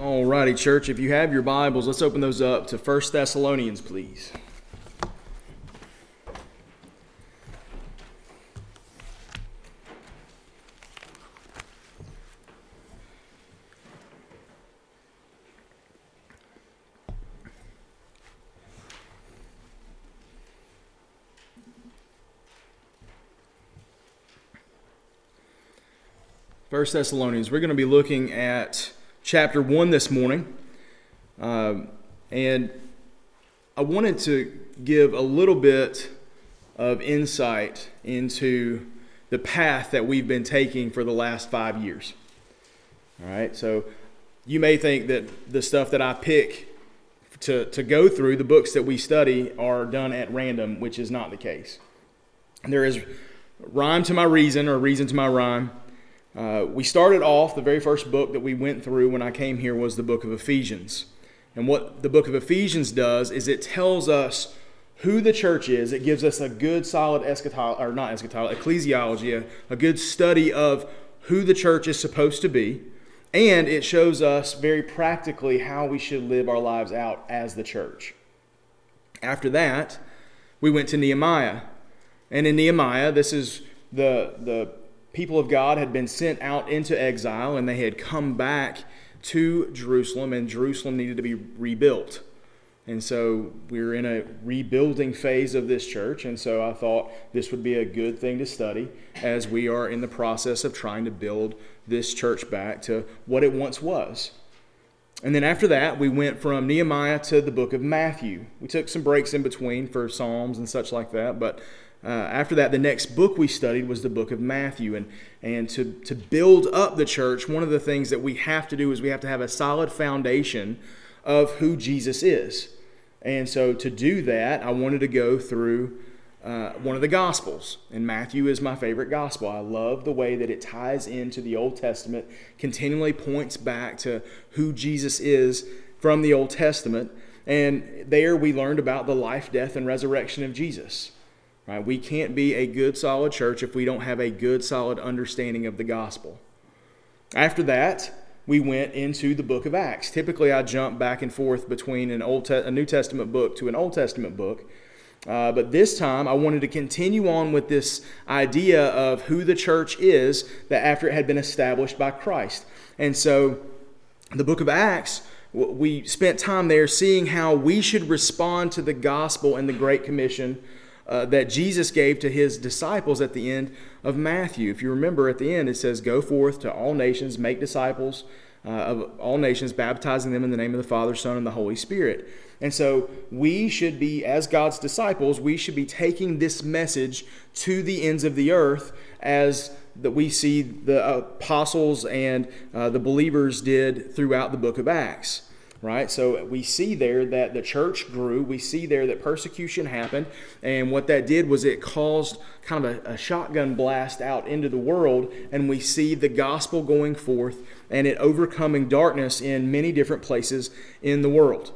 Alrighty, church, if you have your Bibles, let's open those up to 1 Thessalonians, please. First Thessalonians. We're going to be looking at chapter one this morning, um, and I wanted to give a little bit of insight into the path that we've been taking for the last five years. All right, so you may think that the stuff that I pick to, to go through, the books that we study, are done at random, which is not the case. There is rhyme to my reason, or reason to my rhyme. Uh, we started off, the very first book that we went through when I came here was the book of Ephesians. And what the book of Ephesians does is it tells us who the church is. It gives us a good, solid eschatology, or not eschatology, ecclesiology, a, a good study of who the church is supposed to be. And it shows us very practically how we should live our lives out as the church. After that, we went to Nehemiah. And in Nehemiah, this is the, the people of God had been sent out into exile and they had come back to Jerusalem, and Jerusalem needed to be rebuilt. And so we're in a rebuilding phase of this church, and so I thought this would be a good thing to study as we are in the process of trying to build this church back to what it once was. And then after that, we went from Nehemiah to the book of Matthew. We took some breaks in between for Psalms and such like that, but uh, after that, the next book we studied was the book of Matthew. And, and to, to build up the church, one of the things that we have to do is we have to have a solid foundation of who Jesus is. And so to do that, I wanted to go through uh, one of the Gospels. And Matthew is my favorite Gospel. I love the way that it ties into the Old Testament, continually points back to who Jesus is from the Old Testament. And there we learned about the life, death, and resurrection of Jesus. Right? We can't be a good, solid church if we don't have a good, solid understanding of the gospel. After that, we went into the book of Acts. Typically, I jump back and forth between an Old Te- a New Testament book to an Old Testament book. Uh, but this time, I wanted to continue on with this idea of who the church is that after it had been established by Christ. And so, the book of Acts, we spent time there seeing how we should respond to the gospel and the Great Commission uh, that Jesus gave to his disciples at the end of Matthew. If you remember at the end, it says, Go forth to all nations, make disciples uh, of all nations, baptizing them in the name of the Father, Son, and the Holy Spirit. And so we should be, as God's disciples, we should be taking this message to the ends of the earth as that we see the apostles and uh, the believers did throughout the book of Acts right? So we see there that the church grew. We see there that persecution happened. And what that did was it caused kind of a, a, shotgun blast out into the world. And we see the gospel going forth and it overcoming darkness in many different places in the world.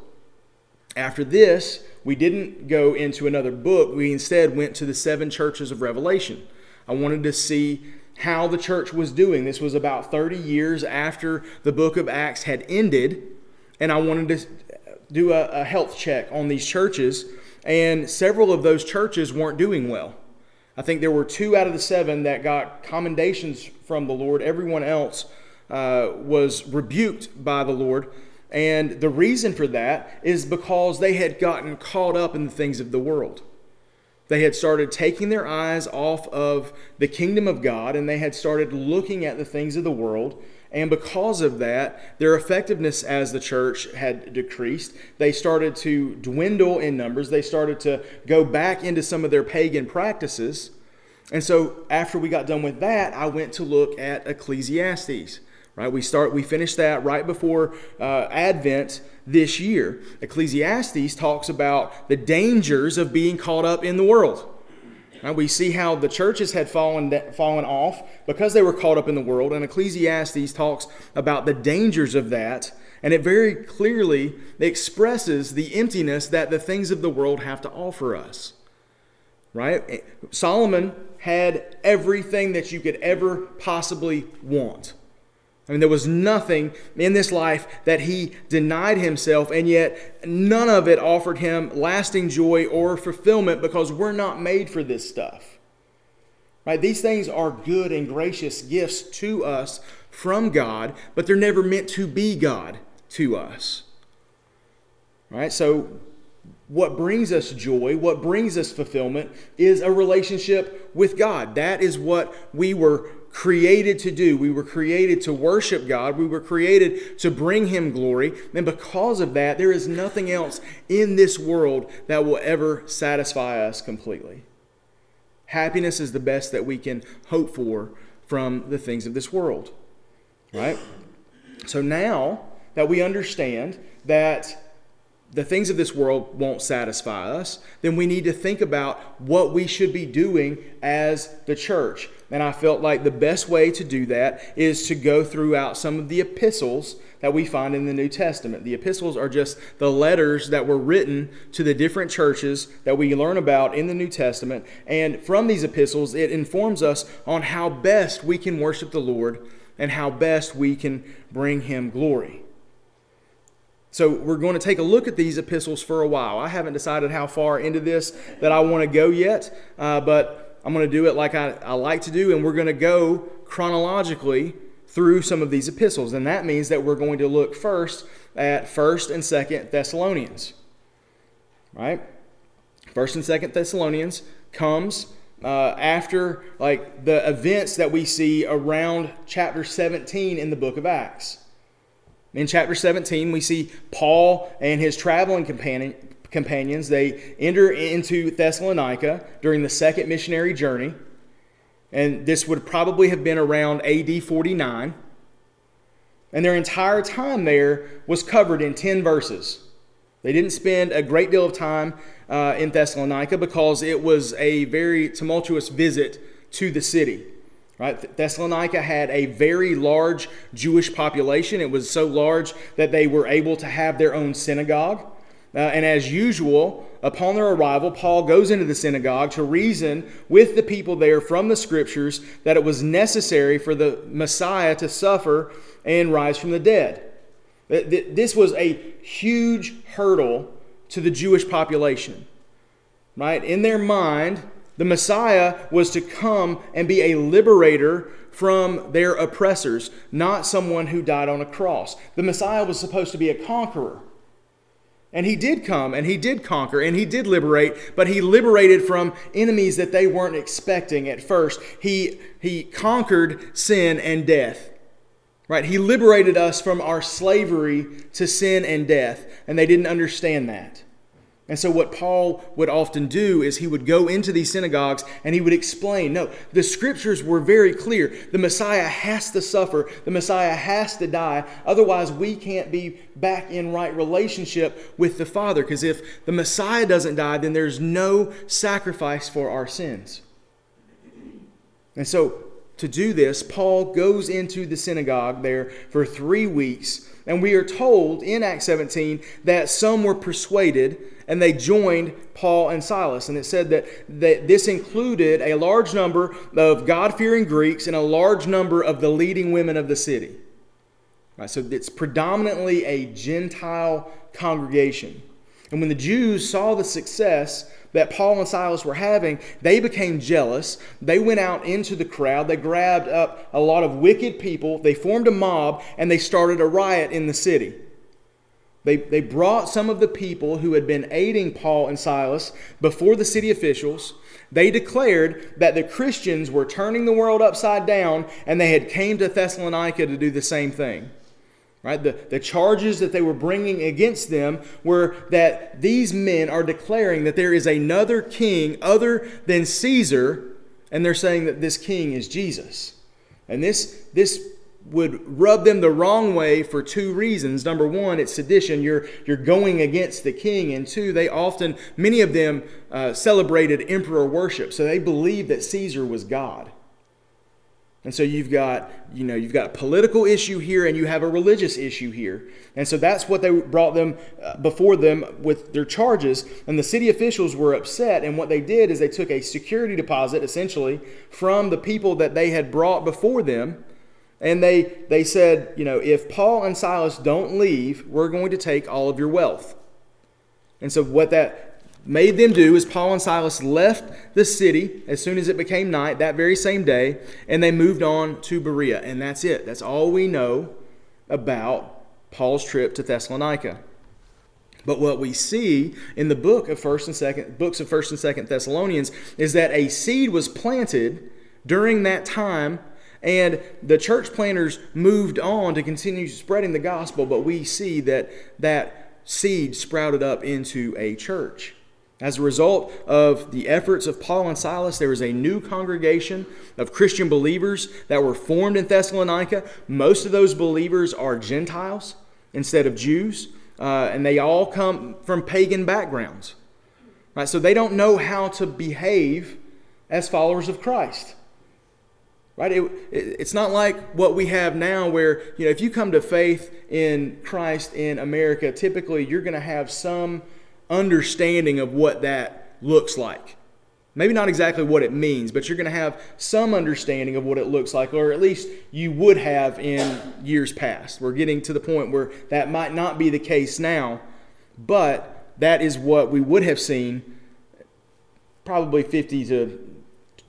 After this, we didn't go into another book. We instead went to the seven churches of Revelation. I wanted to see how the church was doing. This was about 30 years after the book of Acts had ended and I wanted to do a, a health check on these churches, and several of those churches weren't doing well. I think there were two out of the seven that got commendations from the Lord. Everyone else uh, was rebuked by the Lord. And the reason for that is because they had gotten caught up in the things of the world. They had started taking their eyes off of the kingdom of God and they had started looking at the things of the world and because of that, their effectiveness as the church had decreased. They started to dwindle in numbers. They started to go back into some of their pagan practices. And so after we got done with that, I went to look at Ecclesiastes. Right? We start we finished that right before uh, Advent this year. Ecclesiastes talks about the dangers of being caught up in the world. Right? We see how the churches had fallen, fallen off because they were caught up in the world, and Ecclesiastes talks about the dangers of that, and it very clearly expresses the emptiness that the things of the world have to offer us. Right? Solomon had everything that you could ever possibly want. I mean, there was nothing in this life that he denied himself, and yet none of it offered him lasting joy or fulfillment because we're not made for this stuff. Right? These things are good and gracious gifts to us from God, but they're never meant to be God to us. Right? So what brings us joy, what brings us fulfillment is a relationship with God. That is what we were created to do. We were created to worship God. We were created to bring Him glory. And because of that, there is nothing else in this world that will ever satisfy us completely. Happiness is the best that we can hope for from the things of this world. Right? So now that we understand that the things of this world won't satisfy us, then we need to think about what we should be doing as the church. And I felt like the best way to do that is to go throughout some of the epistles that we find in the New Testament. The epistles are just the letters that were written to the different churches that we learn about in the New Testament. And from these epistles, it informs us on how best we can worship the Lord and how best we can bring Him glory. So we're going to take a look at these epistles for a while. I haven't decided how far into this that I want to go yet, uh, but I'm going to do it like I, I like to do, and we're going to go chronologically through some of these epistles. And that means that we're going to look first at 1st and 2nd Thessalonians. Right? 1st and 2nd Thessalonians comes uh, after like the events that we see around chapter 17 in the book of Acts. In chapter 17, we see Paul and his traveling companion, companions. They enter into Thessalonica during the second missionary journey. And this would probably have been around AD 49. And their entire time there was covered in 10 verses. They didn't spend a great deal of time uh, in Thessalonica because it was a very tumultuous visit to the city. Right? Thessalonica had a very large Jewish population. It was so large that they were able to have their own synagogue. Uh, and as usual, upon their arrival, Paul goes into the synagogue to reason with the people there from the scriptures that it was necessary for the Messiah to suffer and rise from the dead. This was a huge hurdle to the Jewish population. Right? In their mind, the Messiah was to come and be a liberator from their oppressors, not someone who died on a cross. The Messiah was supposed to be a conqueror. And he did come and he did conquer and he did liberate, but he liberated from enemies that they weren't expecting at first. He, he conquered sin and death. Right? He liberated us from our slavery to sin and death, and they didn't understand that. And so, what Paul would often do is he would go into these synagogues and he would explain no, the scriptures were very clear. The Messiah has to suffer, the Messiah has to die. Otherwise, we can't be back in right relationship with the Father. Because if the Messiah doesn't die, then there's no sacrifice for our sins. And so, to do this, Paul goes into the synagogue there for three weeks. And we are told in Acts 17 that some were persuaded and they joined Paul and Silas. And it said that, that this included a large number of God fearing Greeks and a large number of the leading women of the city. Right, so it's predominantly a Gentile congregation. And when the Jews saw the success that Paul and Silas were having, they became jealous. They went out into the crowd. They grabbed up a lot of wicked people. They formed a mob and they started a riot in the city. They, they brought some of the people who had been aiding Paul and Silas before the city officials. They declared that the Christians were turning the world upside down and they had came to Thessalonica to do the same thing. Right? The, the charges that they were bringing against them were that these men are declaring that there is another king other than Caesar, and they're saying that this king is Jesus. And this, this would rub them the wrong way for two reasons. Number one, it's sedition. You're, you're going against the king. And two, they often, many of them uh, celebrated emperor worship. So they believed that Caesar was God. And so you've got, you know, you've got a political issue here and you have a religious issue here. And so that's what they brought them uh, before them with their charges. And the city officials were upset. And what they did is they took a security deposit, essentially, from the people that they had brought before them And they, they said, you know, if Paul and Silas don't leave, we're going to take all of your wealth. And so, what that made them do is Paul and Silas left the city as soon as it became night that very same day, and they moved on to Berea. And that's it. That's all we know about Paul's trip to Thessalonica. But what we see in the book of first and second books of first and second Thessalonians is that a seed was planted during that time and the church planters moved on to continue spreading the gospel, but we see that that seed sprouted up into a church. As a result of the efforts of Paul and Silas, there was a new congregation of Christian believers that were formed in Thessalonica. Most of those believers are Gentiles instead of Jews, uh, and they all come from pagan backgrounds. Right? So they don't know how to behave as followers of Christ. Right? It, it, it's not like what we have now, where you know if you come to faith in Christ in America, typically you're going to have some understanding of what that looks like. Maybe not exactly what it means, but you're going to have some understanding of what it looks like, or at least you would have in years past. We're getting to the point where that might not be the case now, but that is what we would have seen probably 50 to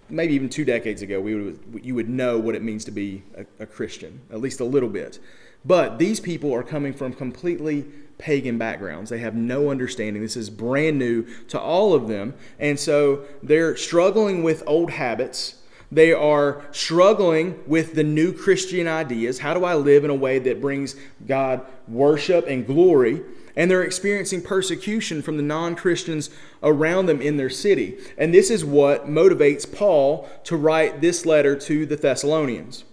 maybe even two decades ago. We would, you would know what it means to be a, a Christian, at least a little bit. But these people are coming from completely pagan backgrounds. They have no understanding. This is brand new to all of them. And so they're struggling with old habits. They are struggling with the new Christian ideas. How do I live in a way that brings God worship and glory? And they're experiencing persecution from the non Christians around them in their city. And this is what motivates Paul to write this letter to the Thessalonians.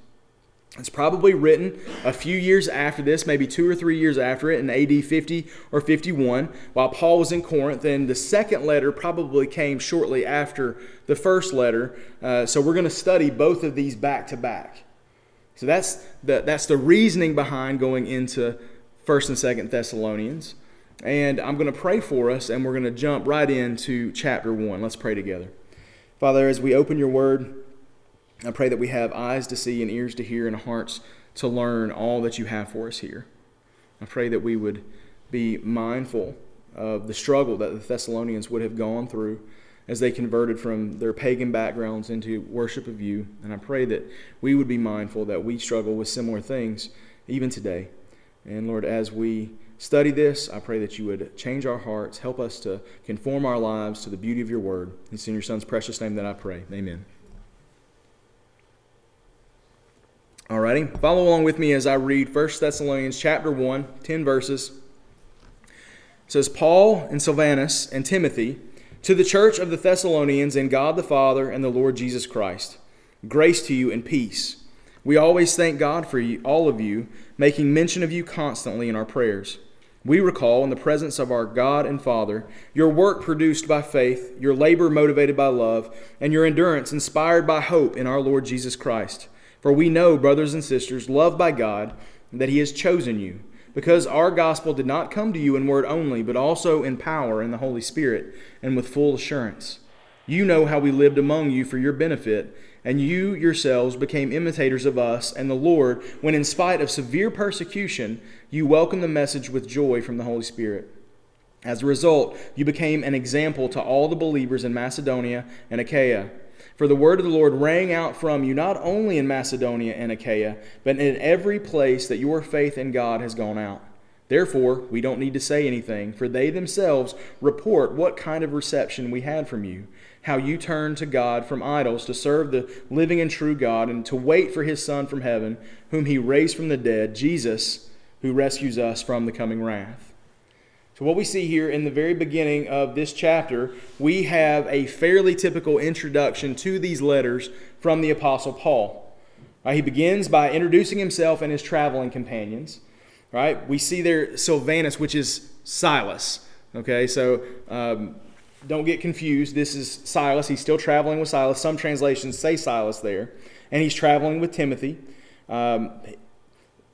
It's probably written a few years after this, maybe two or three years after it, in AD 50 or 51, while Paul was in Corinth. And the second letter probably came shortly after the first letter. Uh, so we're going to study both of these back to back. So that's the, that's the reasoning behind going into 1st and 2nd Thessalonians. And I'm going to pray for us, and we're going to jump right into chapter 1. Let's pray together. Father, as we open your word, I pray that we have eyes to see and ears to hear and hearts to learn all that you have for us here. I pray that we would be mindful of the struggle that the Thessalonians would have gone through as they converted from their pagan backgrounds into worship of you. And I pray that we would be mindful that we struggle with similar things even today. And Lord, as we study this, I pray that you would change our hearts, help us to conform our lives to the beauty of your word. It's in your Son's precious name that I pray. Amen. Alrighty, follow along with me as I read 1 Thessalonians chapter 1, 10 verses. It says, Paul and Silvanus and Timothy, to the church of the Thessalonians in God the Father and the Lord Jesus Christ, grace to you and peace. We always thank God for you, all of you, making mention of you constantly in our prayers. We recall, in the presence of our God and Father, your work produced by faith, your labor motivated by love, and your endurance inspired by hope in our Lord Jesus Christ. For we know, brothers and sisters, loved by God, that He has chosen you, because our gospel did not come to you in word only, but also in power in the Holy Spirit, and with full assurance. You know how we lived among you for your benefit, and you yourselves became imitators of us and the Lord, when in spite of severe persecution, you welcomed the message with joy from the Holy Spirit. As a result, you became an example to all the believers in Macedonia and Achaia. For the word of the Lord rang out from you not only in Macedonia and Achaia, but in every place that your faith in God has gone out. Therefore, we don't need to say anything, for they themselves report what kind of reception we had from you, how you turned to God from idols to serve the living and true God, and to wait for his Son from heaven, whom he raised from the dead, Jesus, who rescues us from the coming wrath. So, what we see here in the very beginning of this chapter, we have a fairly typical introduction to these letters from the Apostle Paul. Right, he begins by introducing himself and his traveling companions. Right? We see there Silvanus, which is Silas. Okay, so um, don't get confused. This is Silas. He's still traveling with Silas. Some translations say Silas there. And he's traveling with Timothy. Um,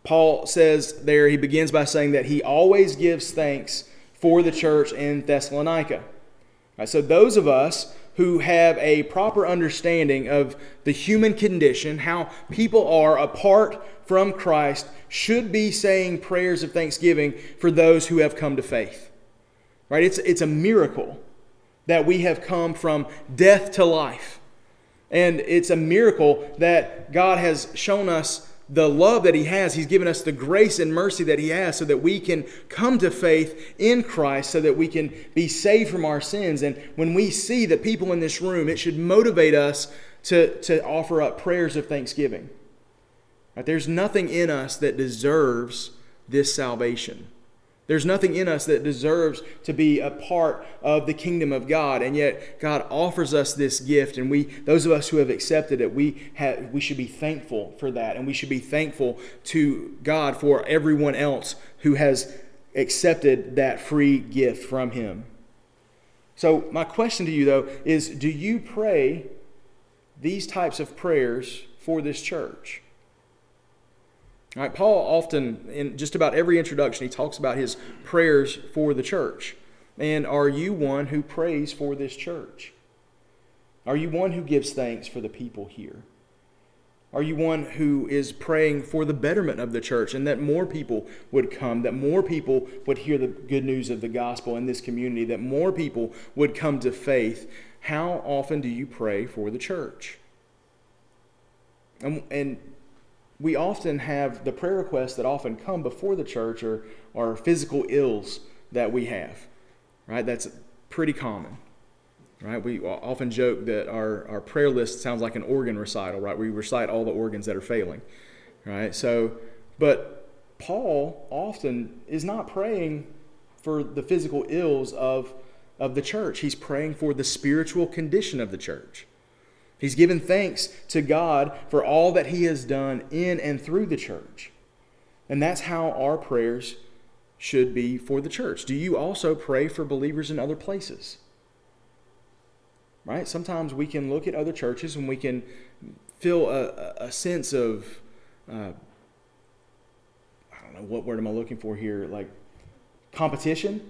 Paul says there, he begins by saying that he always gives thanks for the church in Thessalonica. Right, so those of us who have a proper understanding of the human condition, how people are apart from Christ, should be saying prayers of thanksgiving for those who have come to faith. Right? It's, it's a miracle that we have come from death to life. And it's a miracle that God has shown us the love that He has. He's given us the grace and mercy that He has so that we can come to faith in Christ, so that we can be saved from our sins. And when we see the people in this room, it should motivate us to, to offer up prayers of thanksgiving. Right? There's nothing in us that deserves this salvation. There's nothing in us that deserves to be a part of the kingdom of God, and yet God offers us this gift, and we, those of us who have accepted it, we have, we should be thankful for that, and we should be thankful to God for everyone else who has accepted that free gift from Him. So, my question to you, though, is do you pray these types of prayers for this church? Right, Paul often, in just about every introduction, he talks about his prayers for the church. And are you one who prays for this church? Are you one who gives thanks for the people here? Are you one who is praying for the betterment of the church and that more people would come, that more people would hear the good news of the gospel in this community, that more people would come to faith? How often do you pray for the church? And, and we often have the prayer requests that often come before the church or are physical ills that we have, right? That's pretty common, right? We often joke that our, our prayer list sounds like an organ recital, right? We recite all the organs that are failing, right? So, but Paul often is not praying for the physical ills of, of the church. He's praying for the spiritual condition of the church. He's given thanks to God for all that He has done in and through the church. And that's how our prayers should be for the church. Do you also pray for believers in other places? Right? Sometimes we can look at other churches and we can feel a, a sense of, uh, I don't know, what word am I looking for here? Like competition.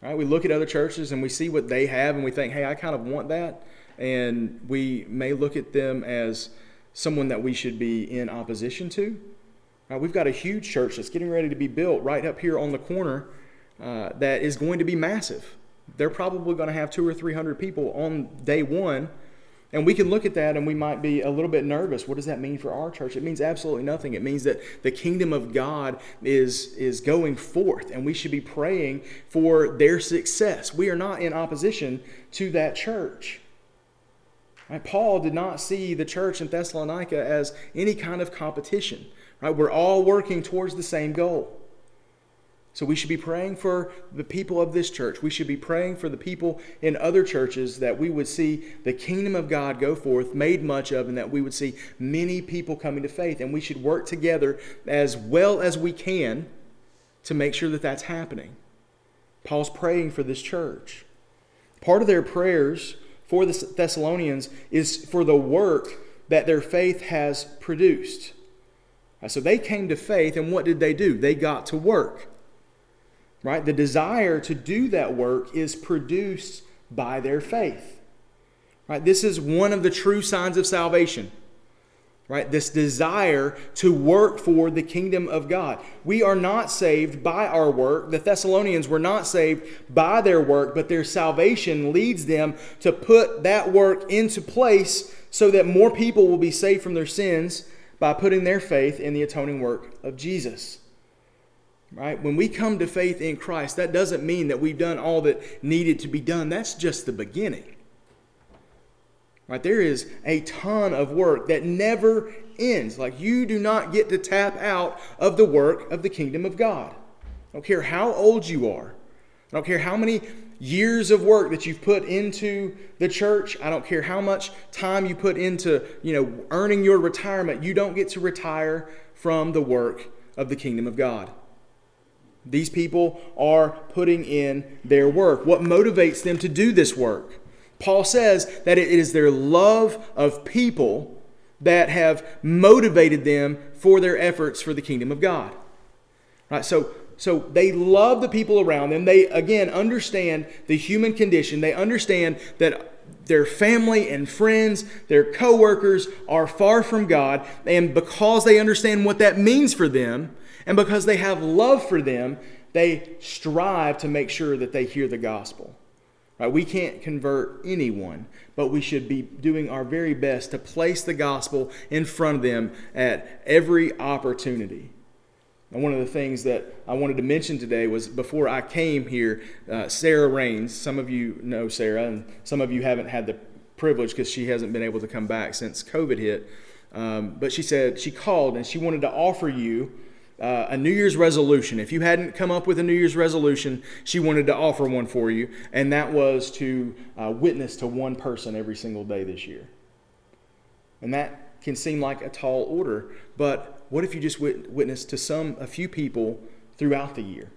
Right? We look at other churches and we see what they have and we think, hey, I kind of want that and we may look at them as someone that we should be in opposition to. Uh, we've got a huge church that's getting ready to be built right up here on the corner uh, that is going to be massive. They're probably going to have two or three hundred people on day one. And we can look at that and we might be a little bit nervous. What does that mean for our church? It means absolutely nothing. It means that the kingdom of God is, is going forth and we should be praying for their success. We are not in opposition to that church. Right? Paul did not see the church in Thessalonica as any kind of competition. Right? We're all working towards the same goal. So we should be praying for the people of this church. We should be praying for the people in other churches that we would see the kingdom of God go forth, made much of, and that we would see many people coming to faith. And we should work together as well as we can to make sure that that's happening. Paul's praying for this church. Part of their prayers for the Thessalonians is for the work that their faith has produced. Uh, so they came to faith, and what did they do? They got to work. Right? The desire to do that work is produced by their faith. Right? This is one of the true signs of salvation right? This desire to work for the kingdom of God. We are not saved by our work. The Thessalonians were not saved by their work, but their salvation leads them to put that work into place so that more people will be saved from their sins by putting their faith in the atoning work of Jesus. Right? When we come to faith in Christ, that doesn't mean that we've done all that needed to be done. That's just the beginning. Right? There is a ton of work that never ends. Like you do not get to tap out of the work of the kingdom of God. I don't care how old you are. I don't care how many years of work that you've put into the church. I don't care how much time you put into, you know, earning your retirement. You don't get to retire from the work of the kingdom of God. These people are putting in their work. What motivates them to do this work? Paul says that it is their love of people that have motivated them for their efforts for the kingdom of God. Right? So, so they love the people around them. They, again, understand the human condition. They understand that their family and friends, their coworkers are far from God, and because they understand what that means for them, and because they have love for them, they strive to make sure that they hear the gospel. Right? We can't convert anyone, but we should be doing our very best to place the gospel in front of them at every opportunity. And one of the things that I wanted to mention today was before I came here, uh, Sarah Rains. Some of you know Sarah, and some of you haven't had the privilege because she hasn't been able to come back since COVID hit. Um, but she said she called and she wanted to offer you uh, a New Year's resolution. If you hadn't come up with a New Year's resolution, she wanted to offer one for you, and that was to uh, witness to one person every single day this year. And that can seem like a tall order, but what if you just wit- witness to some, a few people throughout the year?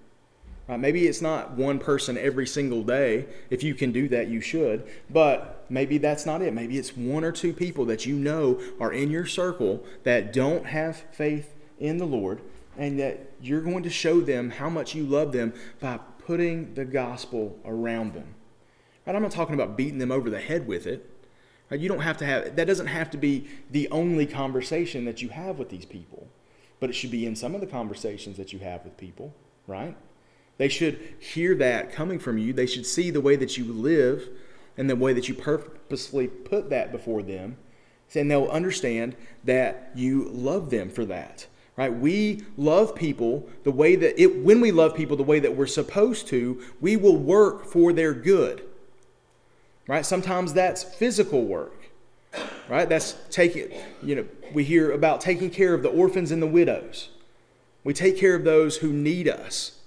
Right? Maybe it's not one person every single day. If you can do that, you should. But maybe that's not it. Maybe it's one or two people that you know are in your circle that don't have faith in the Lord and that you're going to show them how much you love them by putting the gospel around them. Right? I'm not talking about beating them over the head with it. Right? You don't have to have that doesn't have to be the only conversation that you have with these people, but it should be in some of the conversations that you have with people, right? They should hear that coming from you. They should see the way that you live and the way that you purposely put that before them. And they'll understand that you love them for that right? We love people the way that it when we love people the way that we're supposed to we will work for their good right? Sometimes that's physical work right? That's taking you know we hear about taking care of the orphans and the widows. We take care of those who need us.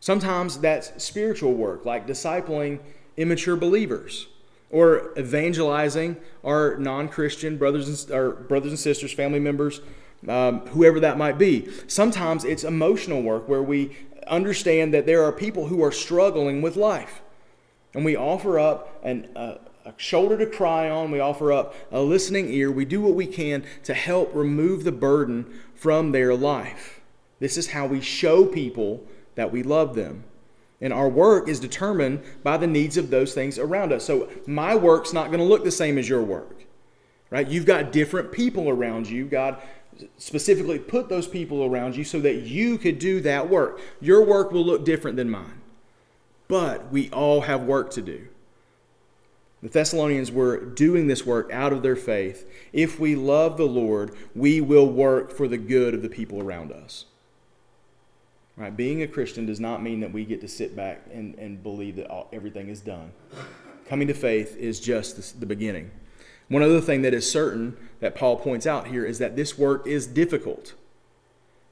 Sometimes that's spiritual work like discipling immature believers or evangelizing our non-christian brothers and, our brothers and sisters family members um, whoever that might be. Sometimes it's emotional work where we understand that there are people who are struggling with life. And we offer up an, a shoulder to cry on, we offer up a listening ear, we do what we can to help remove the burden from their life. This is how we show people that we love them. And our work is determined by the needs of those things around us. So my work's not going to look the same as your work. Right? You've got different people around you. God specifically put those people around you so that you could do that work. Your work will look different than mine, but we all have work to do. The Thessalonians were doing this work out of their faith. If we love the Lord, we will work for the good of the people around us. Right? Being a Christian does not mean that we get to sit back and, and believe that all, everything is done. Coming to faith is just the, the beginning. One other thing that is certain that Paul points out here is that this work is difficult.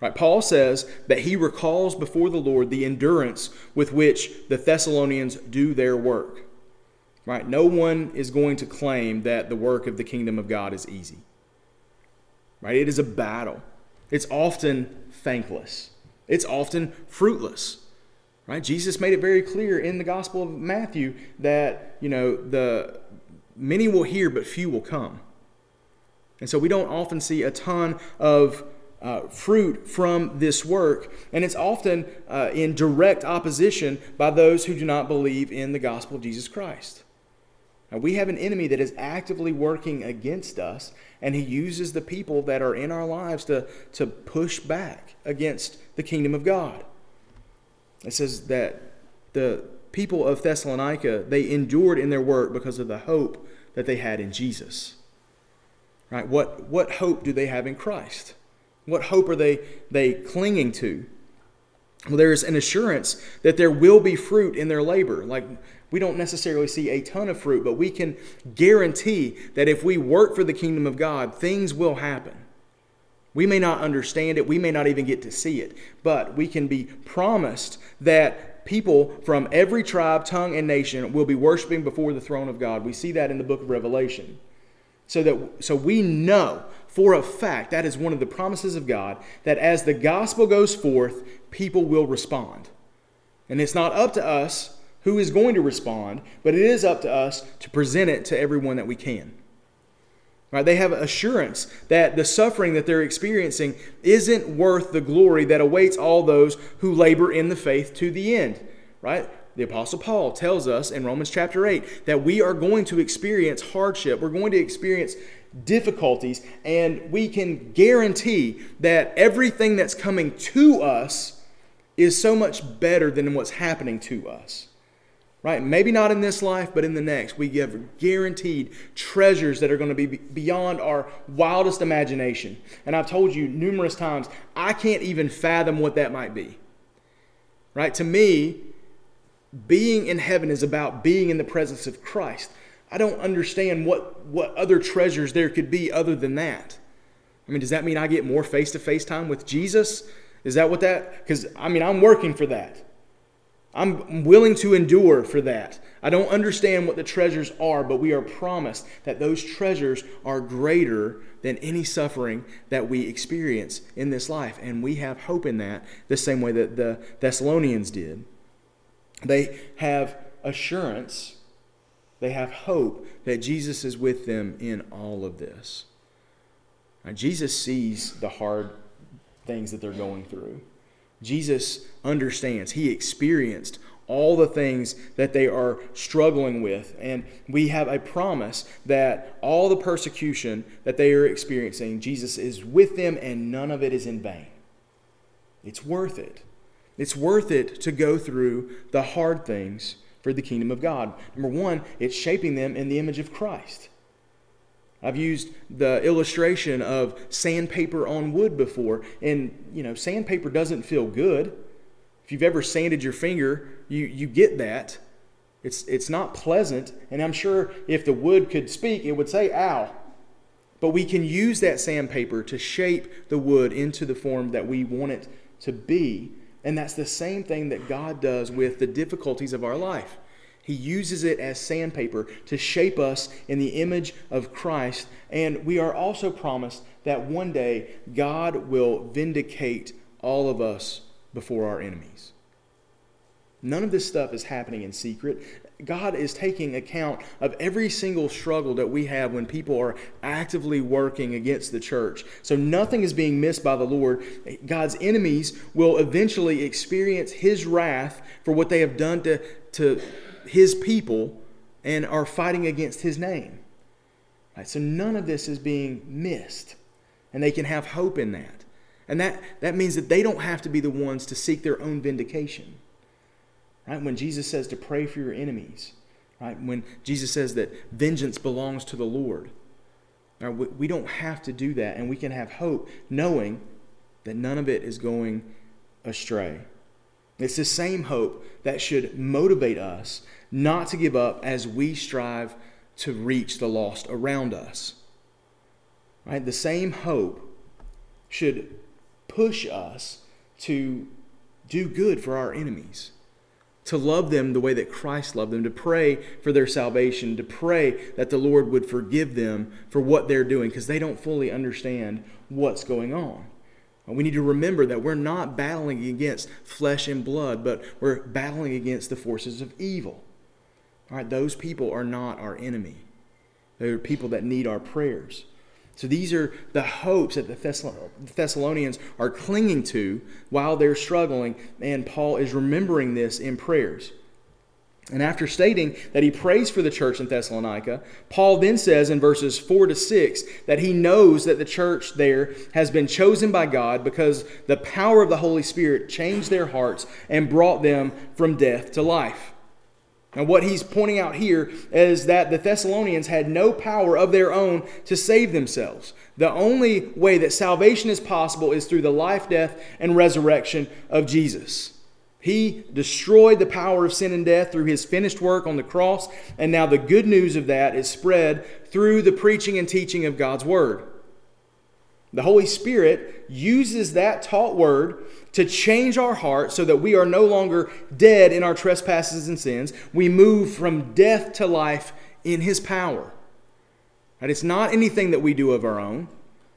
Right? Paul says that he recalls before the Lord the endurance with which the Thessalonians do their work. Right? No one is going to claim that the work of the kingdom of God is easy. Right? It is a battle. It's often thankless. It's often fruitless. Right? Jesus made it very clear in the Gospel of Matthew that, you know, the many will hear, but few will come. And so we don't often see a ton of uh, fruit from this work, and it's often uh, in direct opposition by those who do not believe in the gospel of Jesus Christ. Now, we have an enemy that is actively working against us, and he uses the people that are in our lives to, to push back against the kingdom of God. It says that the people of Thessalonica, they endured in their work because of the hope that they had in Jesus. Right? What, what hope do they have in Christ? What hope are they, they clinging to? Well, there's an assurance that there will be fruit in their labor. Like, we don't necessarily see a ton of fruit, but we can guarantee that if we work for the kingdom of God, things will happen. We may not understand it, we may not even get to see it, but we can be promised that people from every tribe, tongue, and nation will be worshiping before the throne of God. We see that in the book of Revelation. So that so we know for a fact that is one of the promises of God that as the gospel goes forth, people will respond. And it's not up to us who is going to respond, but it is up to us to present it to everyone that we can. Right? They have assurance that the suffering that they're experiencing isn't worth the glory that awaits all those who labor in the faith to the end. Right? the Apostle Paul tells us in Romans chapter 8 that we are going to experience hardship. We're going to experience difficulties, and we can guarantee that everything that's coming to us is so much better than what's happening to us. Right? Maybe not in this life, but in the next. We give guaranteed treasures that are going to be beyond our wildest imagination. And I've told you numerous times, I can't even fathom what that might be. Right? To me, being in heaven is about being in the presence of Christ. I don't understand what, what other treasures there could be other than that. I mean, does that mean I get more face to face time with Jesus? Is that what that? Because, I mean, I'm working for that. I'm willing to endure for that. I don't understand what the treasures are, but we are promised that those treasures are greater than any suffering that we experience in this life. And we have hope in that the same way that the Thessalonians did. They have assurance they have hope that Jesus is with them in all of this. Now, Jesus sees the hard things that they're going through. Jesus understands. He experienced all the things that they are struggling with. And we have a promise that all the persecution that they are experiencing, Jesus is with them and none of it is in vain. It's worth it. It's worth it to go through the hard things for the kingdom of God. Number one, it's shaping them in the image of Christ. I've used the illustration of sandpaper on wood before, and you know, sandpaper doesn't feel good. If you've ever sanded your finger, you, you get that. It's, it's not pleasant, and I'm sure if the wood could speak, it would say, ow. But we can use that sandpaper to shape the wood into the form that we want it to be and that's the same thing that God does with the difficulties of our life. He uses it as sandpaper to shape us in the image of Christ. And we are also promised that one day God will vindicate all of us before our enemies. None of this stuff is happening in secret. God is taking account of every single struggle that we have when people are actively working against the church. So nothing is being missed by the Lord. God's enemies will eventually experience his wrath for what they have done to, to his people and are fighting against his name. Right, so none of this is being missed. And they can have hope in that. And that, that means that they don't have to be the ones to seek their own vindication. Right? When Jesus says to pray for your enemies, right? When Jesus says that vengeance belongs to the Lord. Right? We don't have to do that, and we can have hope knowing that none of it is going astray. It's the same hope that should motivate us not to give up as we strive to reach the lost around us. Right? The same hope should push us to do good for our enemies to love them the way that Christ loved them, to pray for their salvation, to pray that the Lord would forgive them for what they're doing because they don't fully understand what's going on. We need to remember that we're not battling against flesh and blood, but we're battling against the forces of evil. All right, those people are not our enemy. They're people that need our prayers. So these are the hopes that the Thessalonians are clinging to while they're struggling, and Paul is remembering this in prayers. And after stating that he prays for the church in Thessalonica, Paul then says in verses 4 to 6 that he knows that the church there has been chosen by God because the power of the Holy Spirit changed their hearts and brought them from death to life. And what he's pointing out here is that the Thessalonians had no power of their own to save themselves. The only way that salvation is possible is through the life, death, and resurrection of Jesus. He destroyed the power of sin and death through his finished work on the cross, and now the good news of that is spread through the preaching and teaching of God's Word. The Holy Spirit uses that taught word to change our heart so that we are no longer dead in our trespasses and sins. We move from death to life in His power. And It's not anything that we do of our own.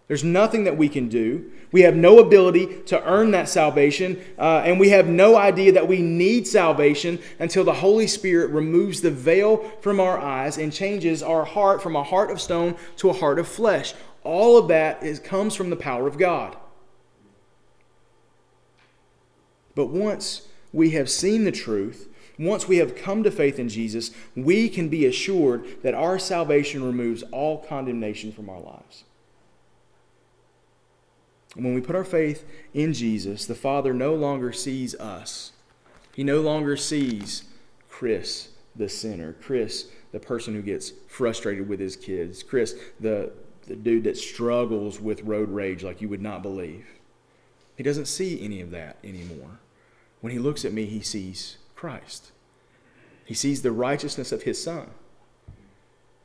There's nothing that we can do. We have no ability to earn that salvation, uh, and we have no idea that we need salvation until the Holy Spirit removes the veil from our eyes and changes our heart from a heart of stone to a heart of flesh. All of that is, comes from the power of God. But once we have seen the truth, Once we have come to faith in Jesus, we can be assured that our salvation removes all condemnation from our lives. When we put our faith in Jesus, the Father no longer sees us. He no longer sees Chris, the sinner, Chris, the person who gets frustrated with his kids, Chris, the, the dude that struggles with road rage like you would not believe. He doesn't see any of that anymore. When he looks at me, he sees Christ. He sees the righteousness of his Son.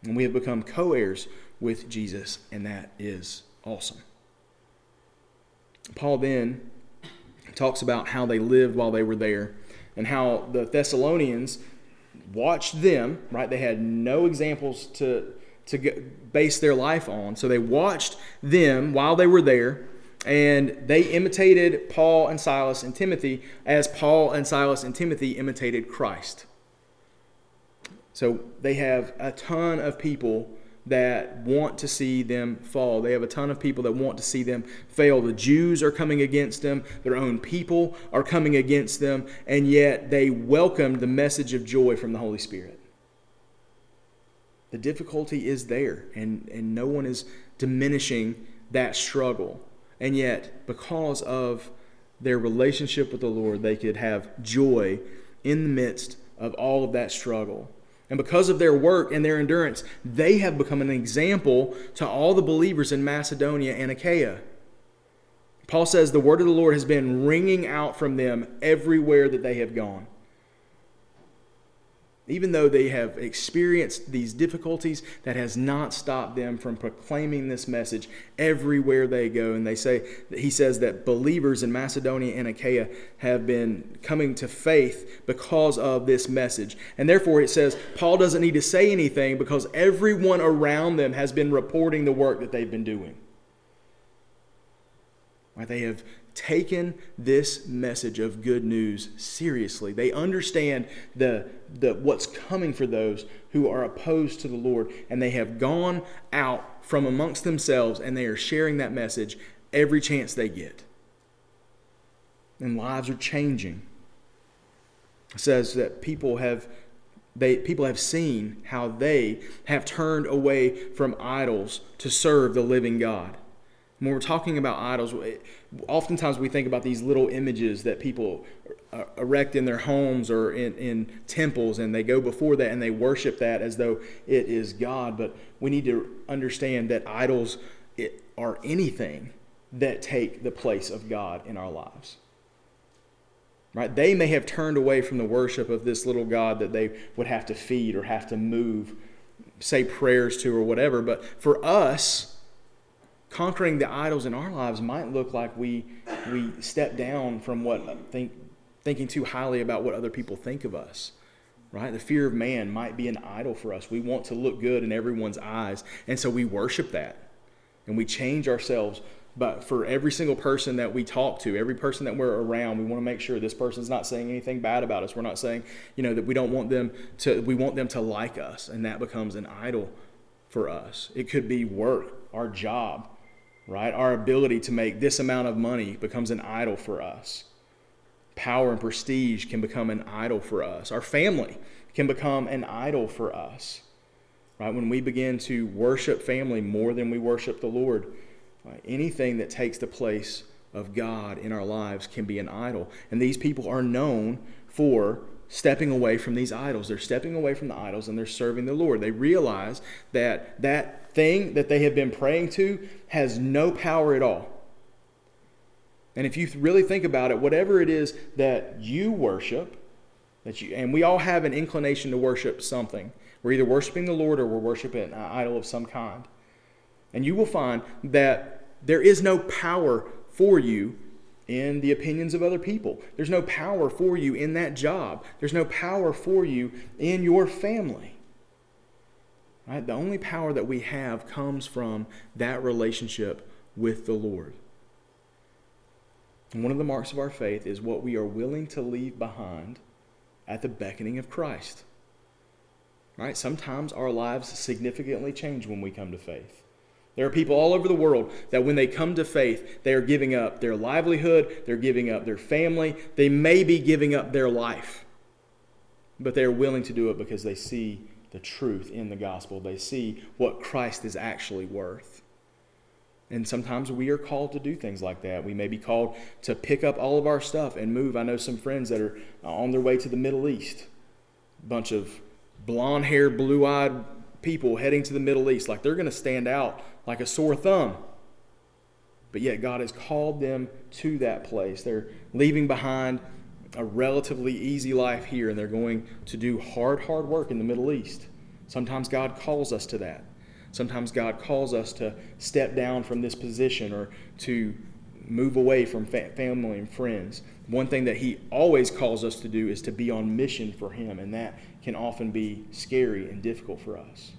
And we have become co heirs with Jesus, and that is awesome. Paul then talks about how they lived while they were there and how the Thessalonians watched them, right? They had no examples to, to get, base their life on. So they watched them while they were there and they imitated Paul and Silas and Timothy as Paul and Silas and Timothy imitated Christ. So they have a ton of people that want to see them fall. They have a ton of people that want to see them fail. The Jews are coming against them, their own people are coming against them, and yet they welcome the message of joy from the Holy Spirit. The difficulty is there, and, and no one is diminishing that struggle. And yet, because of their relationship with the Lord, they could have joy in the midst of all of that struggle. And because of their work and their endurance, they have become an example to all the believers in Macedonia and Achaia. Paul says the word of the Lord has been ringing out from them everywhere that they have gone even though they have experienced these difficulties, that has not stopped them from proclaiming this message everywhere they go. And they say, he says that believers in Macedonia and Achaia have been coming to faith because of this message. And therefore, it says Paul doesn't need to say anything because everyone around them has been reporting the work that they've been doing. Right? They have taken this message of good news seriously. They understand the, the, what's coming for those who are opposed to the Lord, and they have gone out from amongst themselves and they are sharing that message every chance they get. And lives are changing. It says that people have they, people have seen how they have turned away from idols to serve the living God. When we're talking about idols, oftentimes we think about these little images that people uh, erect in their homes or in, in temples, and they go before that and they worship that as though it is God. But we need to understand that idols are anything that take the place of God in our lives. Right? They may have turned away from the worship of this little God that they would have to feed or have to move, say prayers to or whatever. But for us, conquering the idols in our lives might look like we we step down from what think thinking too highly about what other people think of us right? The fear of man might be an idol for us. We want to look good in everyone's eyes and so we worship that and we change ourselves. But for every single person that we talk to every person that we're around we want to make sure this person's not saying anything bad about us. We're not saying you know that we don't want them to we want them to like us and that becomes an idol for us. It could be work our job right? Our ability to make this amount of money becomes an idol for us. Power and prestige can become an idol for us. Our family can become an idol for us, right? When we begin to worship family more than we worship the Lord, right? anything that takes the place of God in our lives can be an idol. And these people are known for stepping away from these idols. They're stepping away from the idols and they're serving the Lord. They realize that that thing that they have been praying to has no power at all. And if you really think about it, whatever it is that you worship, that you and we all have an inclination to worship something. We're either worshiping the Lord or we're worshiping an idol of some kind. And you will find that there is no power for you in the opinions of other people. There's no power for you in that job. There's no power for you in your family. Right? The only power that we have comes from that relationship with the Lord. And one of the marks of our faith is what we are willing to leave behind at the beckoning of Christ. Right? Sometimes our lives significantly change when we come to faith. There are people all over the world that when they come to faith, they are giving up their livelihood, they're giving up their family, they may be giving up their life. but they're willing to do it because they see the truth in the gospel. They see what Christ is actually worth. And sometimes we are called to do things like that. We may be called to pick up all of our stuff and move. I know some friends that are on their way to the Middle East. A bunch of blonde haired, blue eyed people heading to the Middle East. Like they're going to stand out like a sore thumb. But yet God has called them to that place. They're leaving behind a relatively easy life here and they're going to do hard, hard work in the Middle East. Sometimes God calls us to that. Sometimes God calls us to step down from this position or to move away from fa- family and friends. One thing that He always calls us to do is to be on mission for Him, and that can often be scary and difficult for us.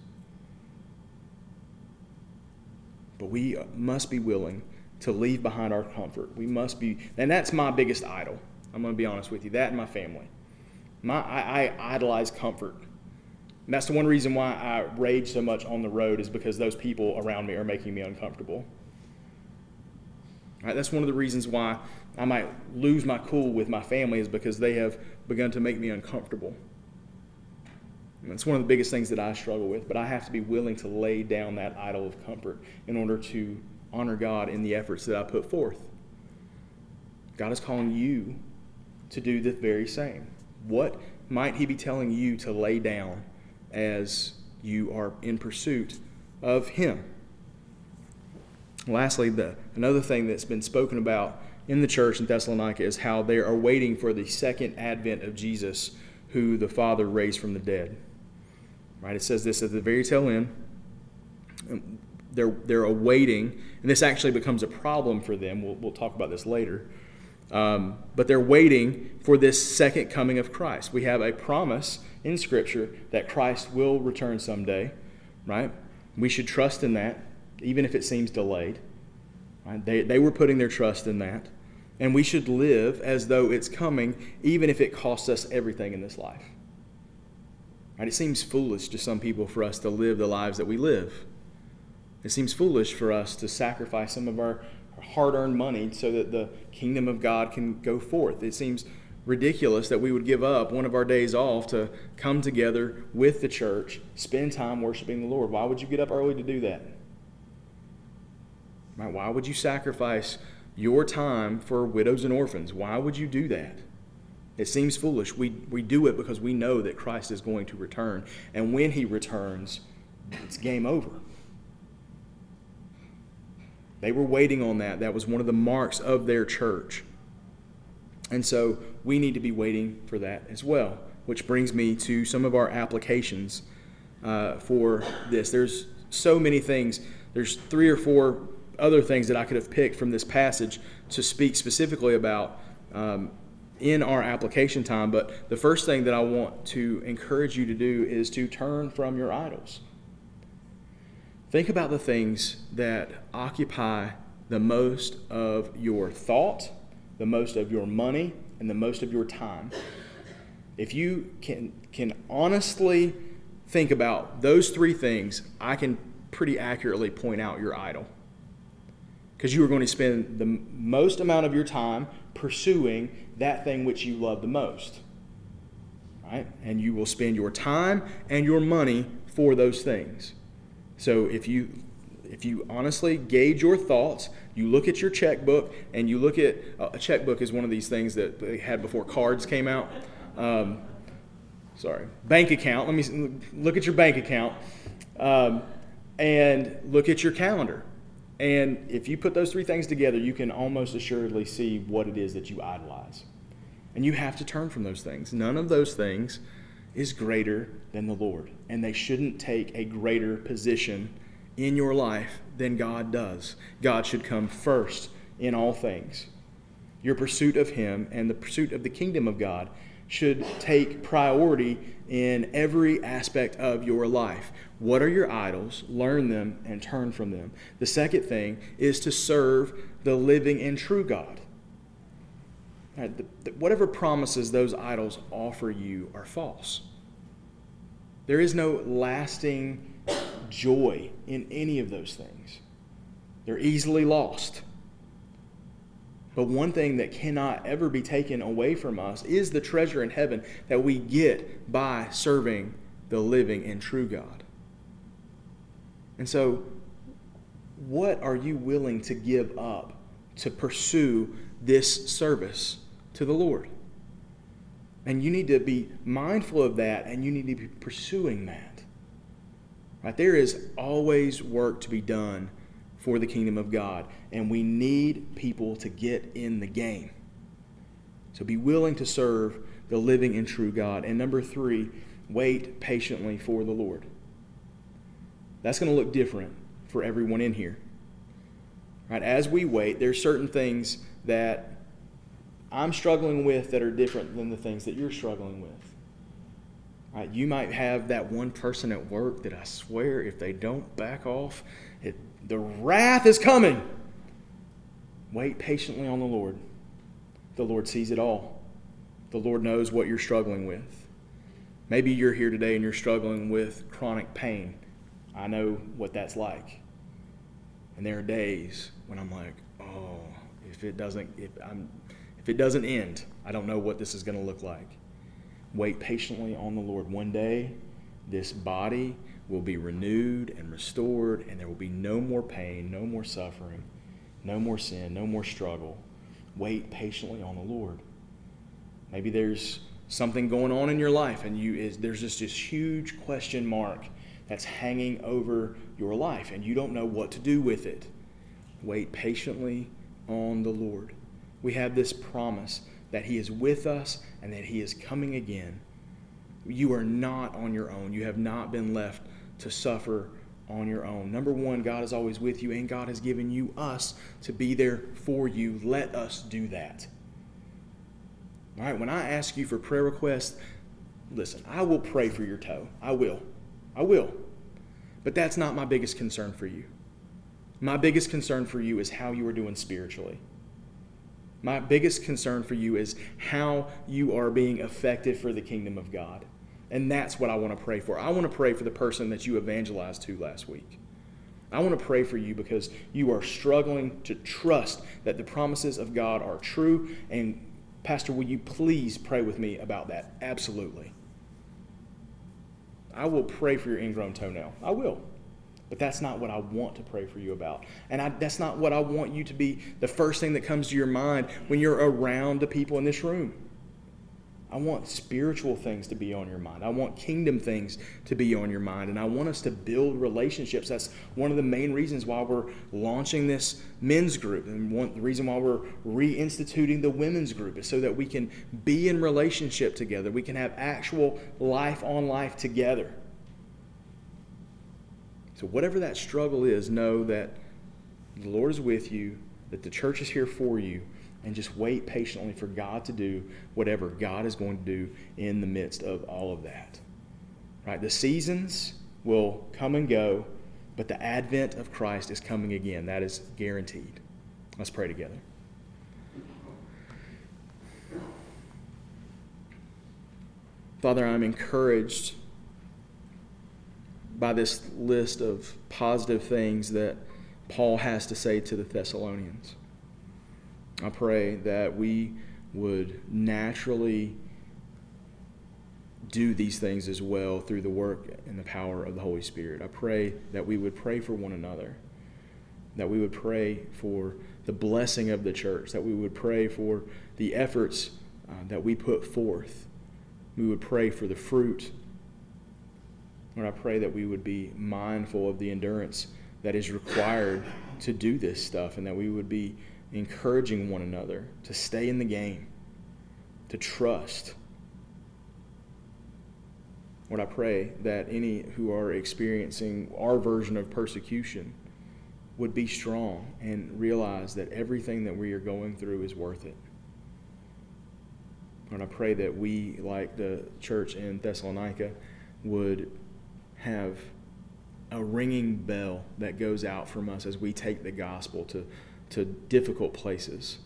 But we must be willing to leave behind our comfort. We must be, and that's my biggest idol. I'm going to be honest with you. That and my family. My, I, I idolize comfort. And that's the one reason why I rage so much on the road is because those people around me are making me uncomfortable. Right, that's one of the reasons why I might lose my cool with my family is because they have begun to make me uncomfortable. It's one of the biggest things that I struggle with, but I have to be willing to lay down that idol of comfort in order to honor God in the efforts that I put forth. God is calling you to do the very same. What might He be telling you to lay down as you are in pursuit of Him. Lastly, the, another thing that's been spoken about in the church in Thessalonica is how they are waiting for the second advent of Jesus, who the Father raised from the dead. Right? It says this at the very tail end. Um, they're, they're awaiting, and this actually becomes a problem for them. We'll, we'll talk about this later. Um, but they're waiting for this second coming of Christ. We have a promise in Scripture that Christ will return someday, right? We should trust in that, even if it seems delayed. Right? They, they were putting their trust in that. And we should live as though it's coming, even if it costs us everything in this life. Right? It seems foolish to some people for us to live the lives that we live. It seems foolish for us to sacrifice some of our hard earned money so that the kingdom of God can go forth. It seems ridiculous that we would give up one of our days off to come together with the church, spend time worshiping the Lord. Why would you get up early to do that? Why would you sacrifice your time for widows and orphans? Why would you do that? It seems foolish. We, we do it because we know that Christ is going to return. And when he returns, it's game over. They were waiting on that. That was one of the marks of their church. And so we need to be waiting for that as well, which brings me to some of our applications uh, for this. There's so many things. There's three or four other things that I could have picked from this passage to speak specifically about um, in our application time. But the first thing that I want to encourage you to do is to turn from your idols. Think about the things that occupy the most of your thought, the most of your money, and the most of your time. If you can, can honestly think about those three things, I can pretty accurately point out your idol. Because you are going to spend the most amount of your time pursuing that thing which you love the most. Right? And you will spend your time and your money for those things. So if you if you honestly gauge your thoughts, you look at your checkbook, and you look at uh, a checkbook is one of these things that they had before cards came out. Um, sorry, bank account. Let me look at your bank account, um, and look at your calendar. And if you put those three things together, you can almost assuredly see what it is that you idolize. And you have to turn from those things. None of those things is greater than the Lord, and they shouldn't take a greater position in your life than God does. God should come first in all things. Your pursuit of Him and the pursuit of the kingdom of God should take priority in every aspect of your life. What are your idols? Learn them and turn from them. The second thing is to serve the living and true God. Right, the, the, whatever promises those idols offer you are false. There is no lasting joy in any of those things. They're easily lost. But one thing that cannot ever be taken away from us is the treasure in heaven that we get by serving the living and true God. And so, what are you willing to give up to pursue this service to the Lord? And you need to be mindful of that and you need to be pursuing that. Right? There is always work to be done for the kingdom of God, and we need people to get in the game. So be willing to serve the living and true God. And number three, wait patiently for the Lord. That's going to look different for everyone in here. Right? As we wait, there's certain things that I'm struggling with that are different than the things that you're struggling with. Right? You might have that one person at work that I swear if they don't back off, it, the wrath is coming. Wait patiently on the Lord. The Lord sees it all. The Lord knows what you're struggling with. Maybe you're here today and you're struggling with chronic pain. I know what that's like. And there are days when I'm like, oh, if it doesn't, if I'm, if it doesn't end, I don't know what this is going to look like. Wait patiently on the Lord. One day, this body will be renewed and restored, and there will be no more pain, no more suffering, no more sin, no more struggle. Wait patiently on the Lord. Maybe there's something going on in your life, and you is there's just this huge question mark that's hanging over your life, and you don't know what to do with it. Wait patiently on the Lord. We have this promise that He is with us and that He is coming again. You are not on your own. You have not been left to suffer on your own. Number one, God is always with you, and God has given you us to be there for you. Let us do that. All right, when I ask you for prayer requests, listen, I will pray for your toe. I will. I will. But that's not my biggest concern for you. My biggest concern for you is how you are doing spiritually. My biggest concern for you is how you are being effective for the kingdom of God. And that's what I want to pray for. I want to pray for the person that you evangelized to last week. I want to pray for you because you are struggling to trust that the promises of God are true. And, Pastor, will you please pray with me about that? Absolutely. I will pray for your ingrown toenail. I will. But that's not what I want to pray for you about. And I, that's not what I want you to be the first thing that comes to your mind when you're around the people in this room. I want spiritual things to be on your mind. I want kingdom things to be on your mind. And I want us to build relationships. That's one of the main reasons why we're launching this men's group. And one, the reason why we're reinstituting the women's group is so that we can be in relationship together. We can have actual life on life together. So, whatever that struggle is, know that the Lord is with you, that the church is here for you, and just wait patiently for God to do whatever God is going to do in the midst of all of that. Right? The seasons will come and go, but the advent of Christ is coming again. That is guaranteed. Let's pray together. Father, I'm encouraged by this list of positive things that Paul has to say to the Thessalonians. I pray that we would naturally do these things as well through the work and the power of the Holy Spirit. I pray that we would pray for one another, that we would pray for the blessing of the church, that we would pray for the efforts uh, that we put forth. We would pray for the fruit Lord, I pray that we would be mindful of the endurance that is required to do this stuff and that we would be encouraging one another to stay in the game, to trust. Lord, I pray that any who are experiencing our version of persecution would be strong and realize that everything that we are going through is worth it. Lord, I pray that we, like the church in Thessalonica, would have a ringing bell that goes out from us as we take the gospel to, to difficult places,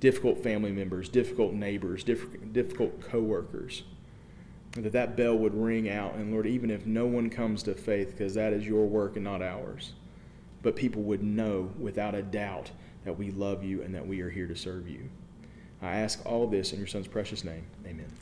difficult family members, difficult neighbors, difficult, difficult coworkers. That that bell would ring out, and Lord, even if no one comes to faith, because that is your work and not ours, but people would know without a doubt that we love you and that we are here to serve you. I ask all this in your Son's precious name. Amen.